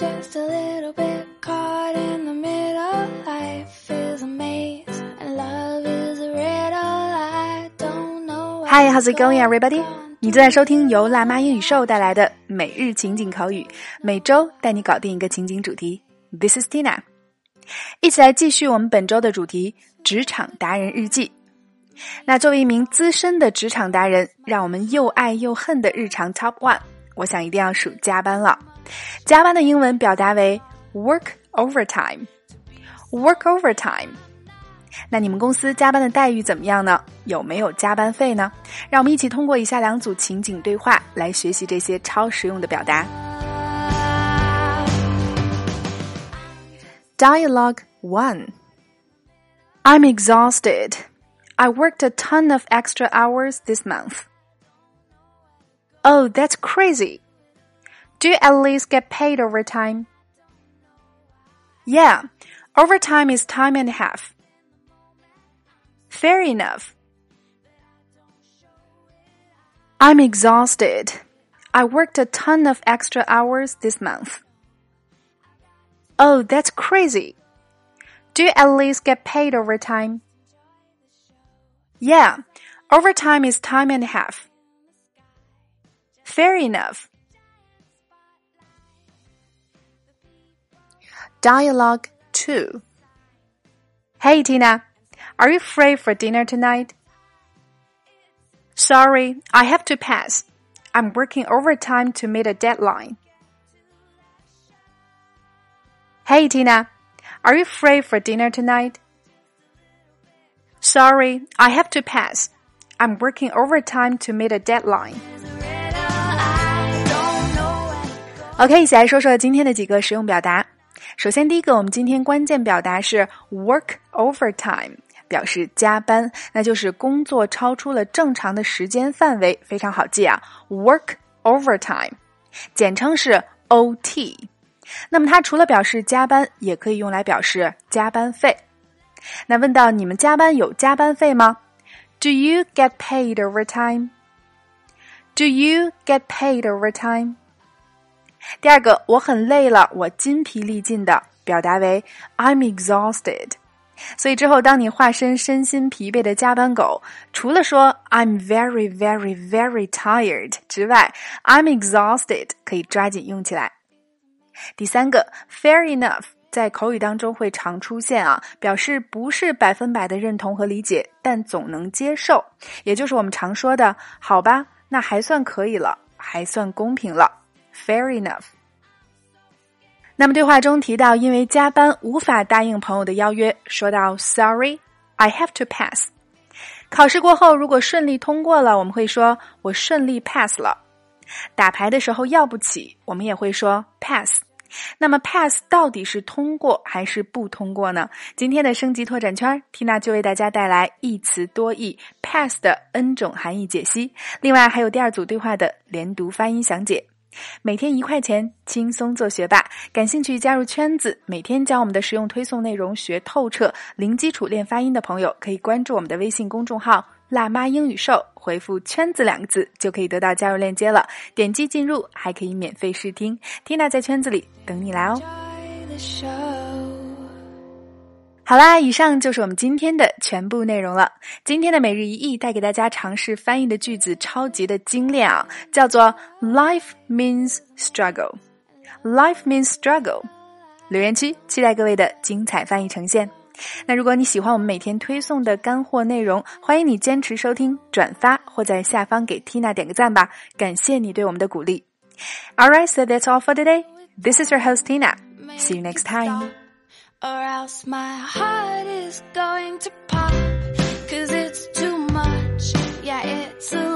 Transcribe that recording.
just a little bit caught in the middle. Life is a maze and love is a riddle. I don't know. Hi, how's it going, everybody? 你正在收听由辣妈英语秀带来的每日情景口语，每周带你搞定一个情景主题。This is Tina，一起来继续我们本周的主题——职场达人日记。那作为一名资深的职场达人，让我们又爱又恨的日常 Top One，我想一定要数加班了。加班的英文表达为 work overtime。work overtime。那你们公司加班的待遇怎么样呢？有没有加班费呢？让我们一起通过以下两组情景对话来学习这些超实用的表达。Dialogue one. I'm exhausted. I worked a ton of extra hours this month. Oh, that's crazy. Do you at least get paid overtime? Yeah, overtime is time and a half. Fair enough. I'm exhausted. I worked a ton of extra hours this month. Oh, that's crazy. Do you at least get paid overtime? Yeah, overtime is time and a half. Fair enough. Dialogue 2 Hey Tina, are you free for dinner tonight? Sorry, I have to pass. I'm working overtime to meet a deadline. Hey Tina, are you free for dinner tonight? Sorry, I have to pass. I'm working overtime to meet a deadline. OK，一起来说说今天的几个实用表达。 首先，第一个，我们今天关键表达是 work overtime，表示加班，那就是工作超出了正常的时间范围，非常好记啊。work overtime，简称是 OT。那么它除了表示加班，也可以用来表示加班费。那问到你们加班有加班费吗？Do you get paid overtime？Do you get paid overtime？第二个，我很累了，我筋疲力尽的，表达为 I'm exhausted。所以之后，当你化身身心疲惫的加班狗，除了说 I'm very very very tired 之外，I'm exhausted 可以抓紧用起来。第三个，fair enough 在口语当中会常出现啊，表示不是百分百的认同和理解，但总能接受，也就是我们常说的“好吧，那还算可以了，还算公平了”。Fair enough。那么对话中提到，因为加班无法答应朋友的邀约，说到 “Sorry, I have to pass”。考试过后，如果顺利通过了，我们会说“我顺利 pass 了”。打牌的时候要不起，我们也会说 “pass”。那么 pass 到底是通过还是不通过呢？今天的升级拓展圈，Tina 就为大家带来一词多义 pass 的 N 种含义解析，另外还有第二组对话的连读发音详解。每天一块钱，轻松做学霸。感兴趣加入圈子，每天将我们的实用推送内容学透彻，零基础练发音的朋友，可以关注我们的微信公众号“辣妈英语秀”，回复“圈子”两个字，就可以得到加入链接了。点击进入，还可以免费试听。Tina 在圈子里等你来哦。好啦，以上就是我们今天的全部内容了。今天的每日一译带给大家尝试翻译的句子超级的精炼啊，叫做 “Life means struggle”。Life means struggle。留言区期待各位的精彩翻译呈现。那如果你喜欢我们每天推送的干货内容，欢迎你坚持收听、转发或在下方给 Tina 点个赞吧，感谢你对我们的鼓励。Alright, so that's all for today. This is your host Tina. See you next time. Or else my heart is going to pop. Cause it's too much, yeah, it's a